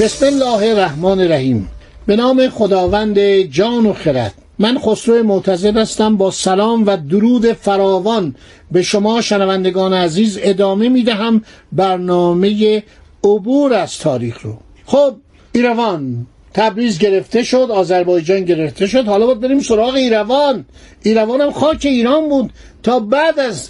بسم الله الرحمن الرحیم. به نام خداوند جان و خرد. من خسرو معتزد هستم. با سلام و درود فراوان به شما شنوندگان عزیز ادامه می دهم برنامه عبور از تاریخ رو. خب ایروان تبریز گرفته شد آذربایجان گرفته شد. حالا باید بریم سراغ ایروان. ایروان هم خاک ایران بود تا بعد از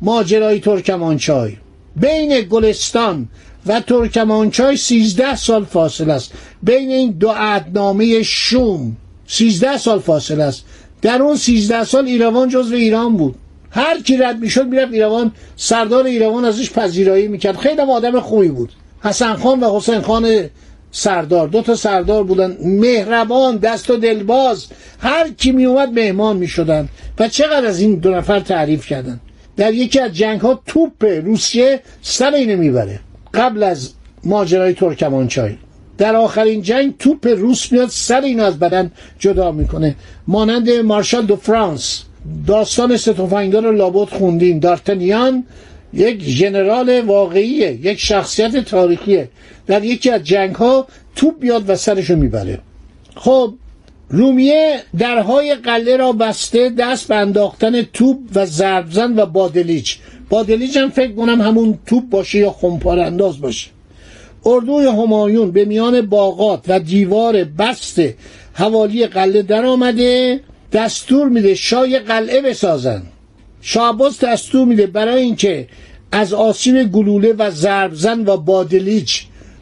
ماجرای ترکمانچای بین گلستان و ترکمانچای سیزده سال فاصله است. بین این دو عدنامه شوم سیزده سال فاصله است. در اون سیزده سال ایروان جزو ایران بود. هر کی رد می‌شد می‌رفت ایروان. سردار ایروان ازش پذیرایی می‌کرد. خیلی آدم خوبی بود. حسن خان و حسین خان سردار. دو تا سردار بودن. مهربان دست و دلباز. هر کی می اومد مهمان می شدن و چقدر از این دو نفر تعریف کردن. در یکی از جنگ ها توپ روسیه سر اینه می‌بره. قبل از ماجرای ترکمانچای. در آخرین جنگ توپ روس میاد سر این از بدن جدا می‌کنه. مانند مارشال دو فرانس داستان ستوفنگدار رو لابد خوندین دارتنیان یک ژنرال واقعیه یک شخصیت تاریخیه. در یکی از جنگ ها توپ بیاد و سرشو می‌بره. خب رومیه درهای قله را بسته دست به انداختن توپ و ضربزن و بادلیج بادلیج هم فکر کنم همون توپ باشه یا خمپار انداز باشه. اردوی همایون به میان باغات و دیوار بست حوالی قله در آمده دستور میده شای قلعه بسازن. شاباز دستور میده برای اینکه از آسیب گلوله و ضربزن و بادلیج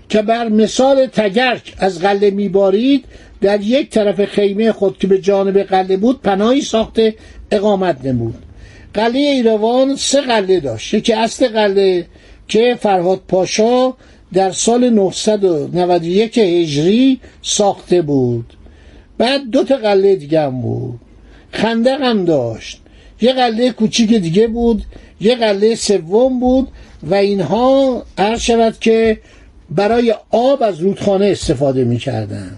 که بر مثال تگرک از قله میبارید در یک طرف خیمه خود که به جانب قله بود پناهی ساخته اقامت نمود. قلعه ایروان سه قلعه داشت. یکی اصل قلعه که فرهاد پاشا در سال 991 هجری ساخته بود. بعد دو تا قلعه دیگه هم بود. خندق هم داشت. یه قلعه کوچیک دیگه بود یه قلعه سوم بود و اینها عرض شود که برای آب از رودخانه استفاده می‌کردن.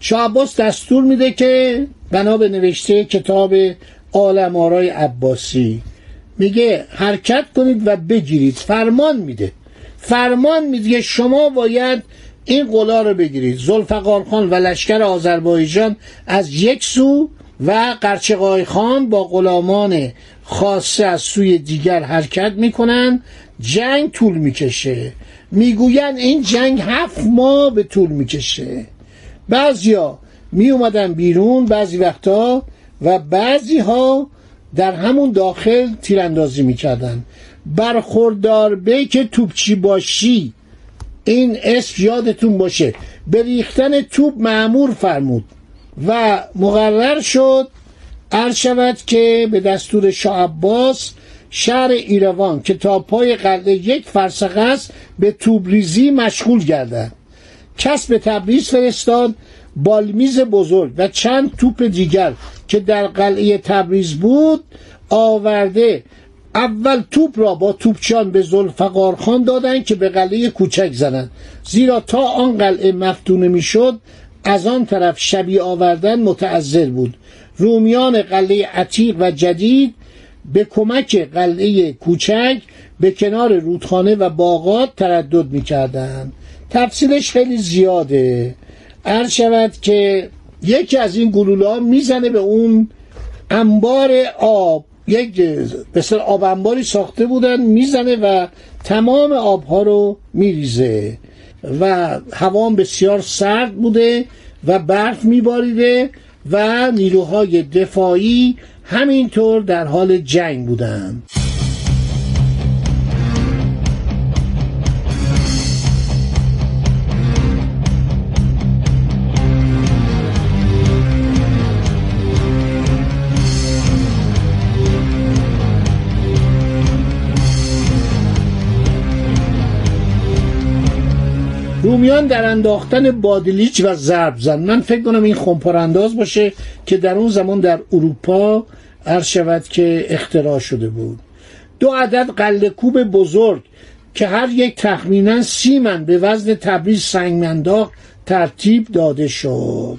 شاه عباس دستور میده که بنا به نوشته کتاب عالم آرای عباسی. میگه حرکت کنید و بگیرید. فرمان میده. فرمان میده شما باید این قلا رو بگیرید. زلفقار خان و لشکر آذربایجان از یک سو و قرچقای خان با غلامان خاصه از سوی دیگر حرکت می‌کنن. جنگ طول می‌کشه. می‌گوین این جنگ هفت ماه به طول می‌کشه. بعضیا می اومدن بیرون بعضی وقتا و بعضی ها در همون داخل تیراندازی می‌کردن. برخوردار بی که توپچی باشی این اسم یادتون باشه. به ریختن توپ معمور فرمود و مقرر شد عرض شود که به دستور شاه عباس شهر ایروان که تا پای قلعه یک فرسخ است به توبریزی مشغول گردد. کس به تبریز فرستاد بالمیز بزرگ و چند توپ دیگر که در قلعه تبریز بود آورده. اول توپ را با توپچان به زلفقار خان دادند که به قلعه کوچک زنند. زیرا تا آن قلعه مفتونه می‌شد از آن طرف شبیه آوردن متعذر بود. رومیان قلعه عتیق و جدید به کمک قلعه کوچک به کنار رودخانه و باغات تردد می‌کردند. تفصیلش خیلی زیاده. عرض شود که یکی از این گلوله ها می‌زنه به اون انبار آب. یک مثل آب انباری ساخته بودن می‌زنه و تمام آبها رو میریزه و هوا بسیار سرد بوده و برف میباریده و نیروهای دفاعی همینطور در حال جنگ بودند رومیان در انداختن بادلیچ و ضرب زن. من فکر کنم این خمپارانداز باشه که در اون زمان در اروپا عرض شود که اختراع شده بود. دو عدد قله کوب بزرگ که هر یک تخمینا سی من به وزن تبریز سنگ منداق ترتیب داده شد.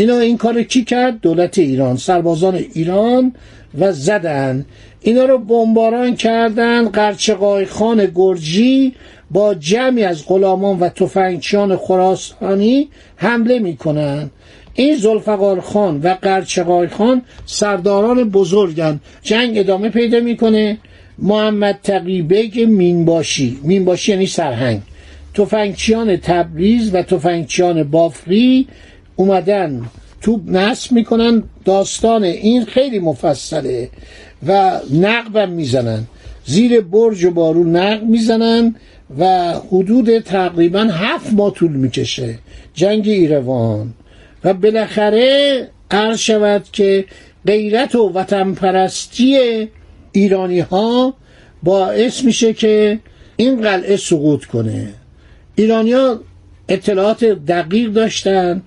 اینا این کار کی کرد؟ دولت ایران. سربازان ایران و زدن. اینا رو بمباران کردن. قرچقای خان گرجی با جمعی از غلامان و تفنگچیان خراسانی حمله می‌کنن. این زلفقار خان و قرچقای خان سرداران بزرگن. جنگ ادامه پیدا می‌کنه. محمد تقی بیگ مینباشی. مینباشی یعنی سرهنگ. تفنگچیان تبریز و تفنگچیان بافری اومدن توپ نصب می‌کنن داستان این خیلی مفصله و نقبم می‌زنن. زیر برج و بارو نقب می‌زنن و حدود تقریبا هفت ماه طول می‌کشه جنگ ایروان. و بالاخره عرض شود که غیرت و وطن پرستی ایرانی ها باعث میشه که این قلعه سقوط کنه. ایرانیا اطلاعات دقیق داشتن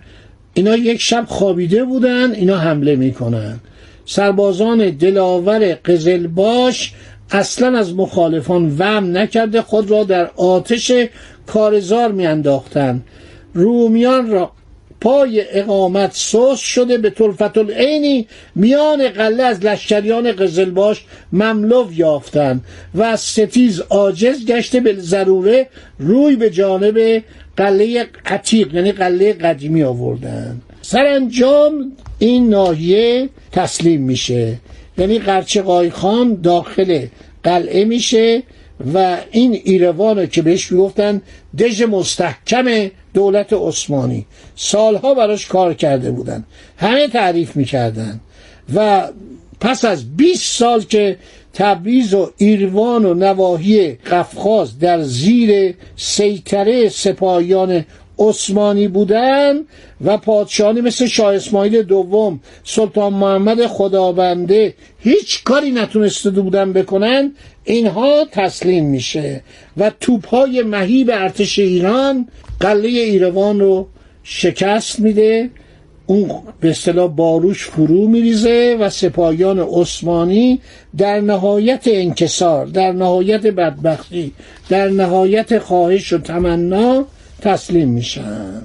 اینا یک شب خوابیده بودن اینا حمله می‌کنن. سربازان دلاور قزلباش اصلا از مخالفان وم نکرده خود را در آتش کارزار میانداختند رومیان را پای اقامت سوس شده به طلفت العینی میان قله از لشکریان قزلباش مملو یافتند و از ستیز عاجز گشته به ضروره روی به جانب قله عتیق یعنی قله قدیمی آوردن سرانجام این ناحیه تسلیم میشه. یعنی قرچه خان داخل قلعه میشه. و این ایروان که بهش می‌گفتن دژ مستحکم دولت عثمانی. سالها براش کار کرده بودن. همه تعریف می‌کردن. و پس از 20 سال که تبریز و ایروان و نواحی قفقاز در زیر سیطره سپاهیان عثمانی بودن و پادشاهانی مثل شاه اسماعیل دوم سلطان محمد خدابنده هیچ کاری نتونسته بودن بکنن اینها تسلیم میشه و توپهای مهیب ارتش ایران قله ایروان رو شکست میده. اون به اصطلاح باروش فرو میریزه و سپاهیان عثمانی در نهایت انکسار در نهایت بدبختی در نهایت خواهش و تمنا تسلیم میشن.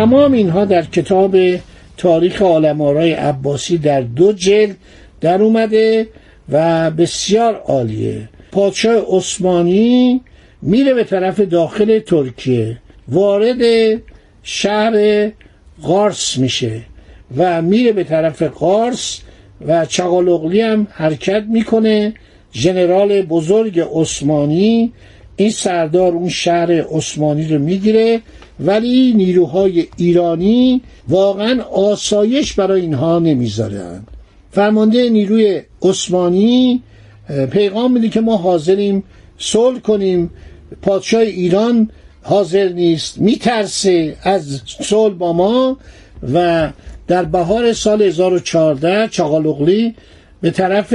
تمام اینها در کتاب تاریخ آلمارای عباسی در دو جلد در اومده و بسیار عالیه. پادشاه عثمانی میره به طرف داخل ترکیه. وارد شهر قارس میشه و میره به طرف قارس و چغالوغلی هم حرکت می‌کنه. ژنرال بزرگ عثمانی این سردار اون شهر عثمانی رو می‌گیره ولی نیروهای ایرانی واقعا آسایش برای اینها نمی‌ذارن. فرمانده نیروی عثمانی پیغام میده که ما حاضریم صلح کنیم. پادشاه ایران حاضر نیست میترسه از صلح با ما و در بهار سال 1014 چاقالوغلی به طرف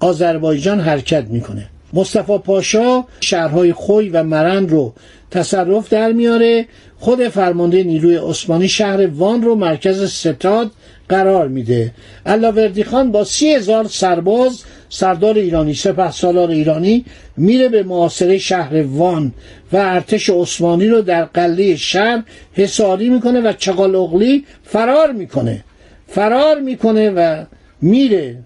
آذربایجان حرکت می‌کنه. مصطفی پاشا شهرهای خوی و مرند رو تصرف در میاره. خود فرمانده نیروی عثمانی شهر وان رو مرکز ستاد قرار میده. علاوردی خان با سی هزار سرباز سردار ایرانی سپه سالار ایرانی میره به معاصره شهر وان و ارتش عثمانی رو در قله شهر حساری می‌کنه و چقال اغلی فرار می‌کنه. فرار می‌کنه و میره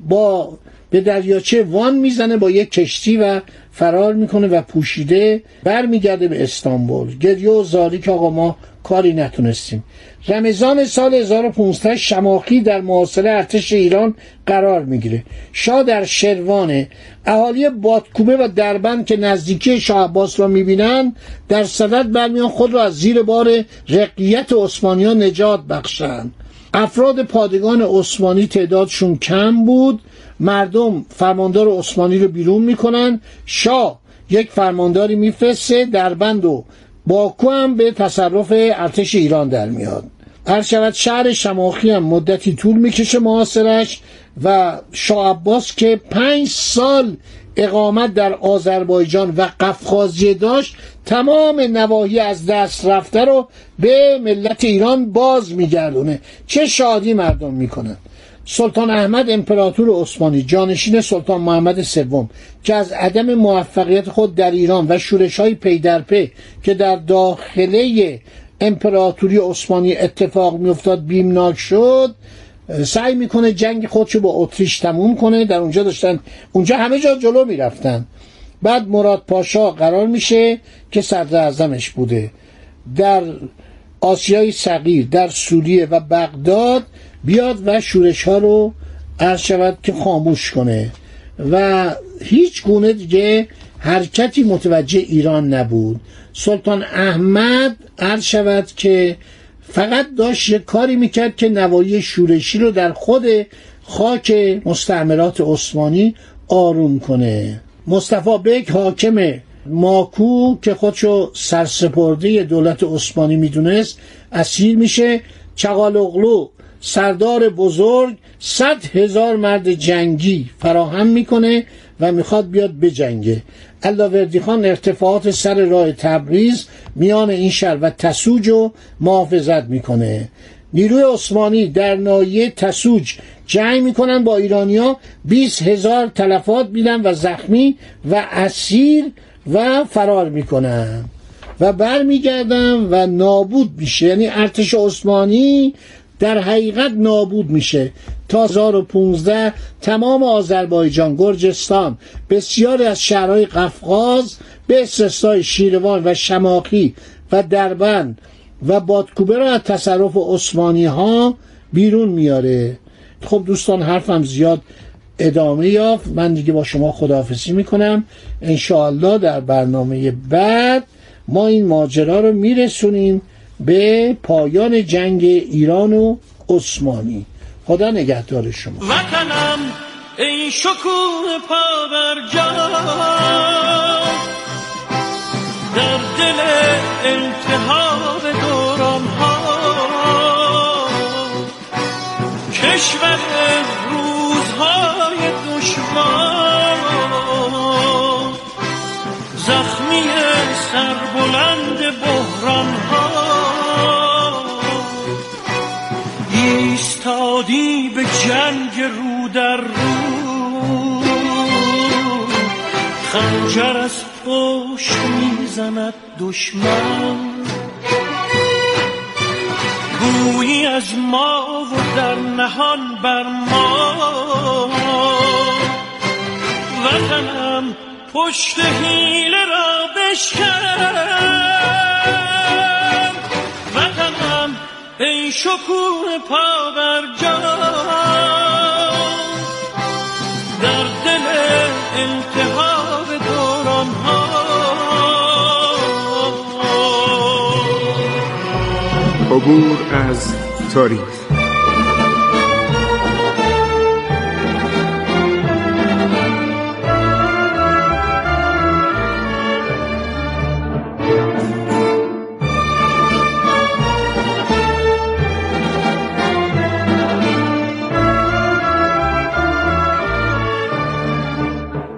با به دریاچه وان می‌زنه با یک کشتی و فرار می‌کنه و پوشیده برمیگرده به استانبول. گریه و زاری که آقا ما کاری نتونستیم. رمضان سال 1500 شماخی در محاصره ارتش ایران قرار می‌گیره. شاه در شروانه اهالی بادکوبه و دربند که نزدیکی شاه عباس را می‌بینن در صدد برمیان خود را از زیر بار رقیت عثمانیان نجات بخشند. افراد پادگان عثمانی تعدادشون کم بود. مردم فرماندار عثمانی رو بیرون می‌کنن. شاه یک فرمانداری میفرسته دربند و باکو هم به تصرف ارتش ایران در میاد. هر شود شهر شماخی هم مدتی طول می‌کشه محاصرش و شاه عباس که پنج سال اقامت در آذربایجان و قفقازیه داشت تمام نواحی از دست رفته رو به ملت ایران باز میگردونه. چه شادی مردم می‌کنن. سلطان احمد امپراتور عثمانی جانشین سلطان محمد سوم که از عدم موفقیت خود در ایران و شورش های پی در پی که در داخله امپراتوری عثمانی اتفاق میافتاد بیمناک شد سعی می‌کنه جنگ خودشو با اتریش تموم کنه در اونجا داشتن اونجا همه جا جلو می‌رفتن. بعد مراد پاشا قرار میشه که صدر اعظمش بوده. در آسیای صغیر در سوریه و بغداد بیاد و شورش ها رو عرض شود که خاموش کنه و هیچ گونه دیگه حرکتی متوجه ایران نبود. سلطان احمد عرض شود که فقط داشت یه کاری می‌کرد که نوایی شورشی رو در خود خاک مستعمرات عثمانی آروم کنه. مصطفی بک حاکم ماکو که خودشو سرسپرده دولت عثمانی می‌دونست اسیر میشه. چغالوغلو سردار بزرگ صد هزار مرد جنگی فراهم می‌کنه و می‌خواد بیاد بجنگه. علاوردی خان ارتفاعات سر راه تبریز میان این شهر و تسوج رو محافظت می‌کنه. نیروی عثمانی در نایه تسوج جنگ می‌کنن با ایرانیا. 20 هزار تلفات میدن و زخمی و اسیر و فرار می‌کنن. و برمیگردن و نابود میشه. یعنی ارتش عثمانی در حقیقت نابود میشه. تا 1015 تمام آذربایجان گرجستان بسیاری از شهرهای قفقاز به استثنای شیروان و شماخی و دربند و بادکوبه را از تصرف عثمانی ها بیرون میاره. خب دوستان حرفم زیاد ادامه یافت. من دیگه با شما خداحافظی می‌کنم. انشاءالله در برنامه بعد ما این ماجرا رو میرسونیم. به پایان جنگ ایران و عثمانی. خدا نگهدار شما. وطنم ای شکوه پادرجان در دل التهاب دوران ها کشور روزهای دشوار زخمی سربلند بحران ایستادی به جنگ رو در رو. خنجر از پشت می‌زند دشمن. گویی از ما و در نهان بر ما. وطنم پشت حیله را بشکن. ای شکوه پا بر در دل التهاب دوران ها. عبور از تاریخ.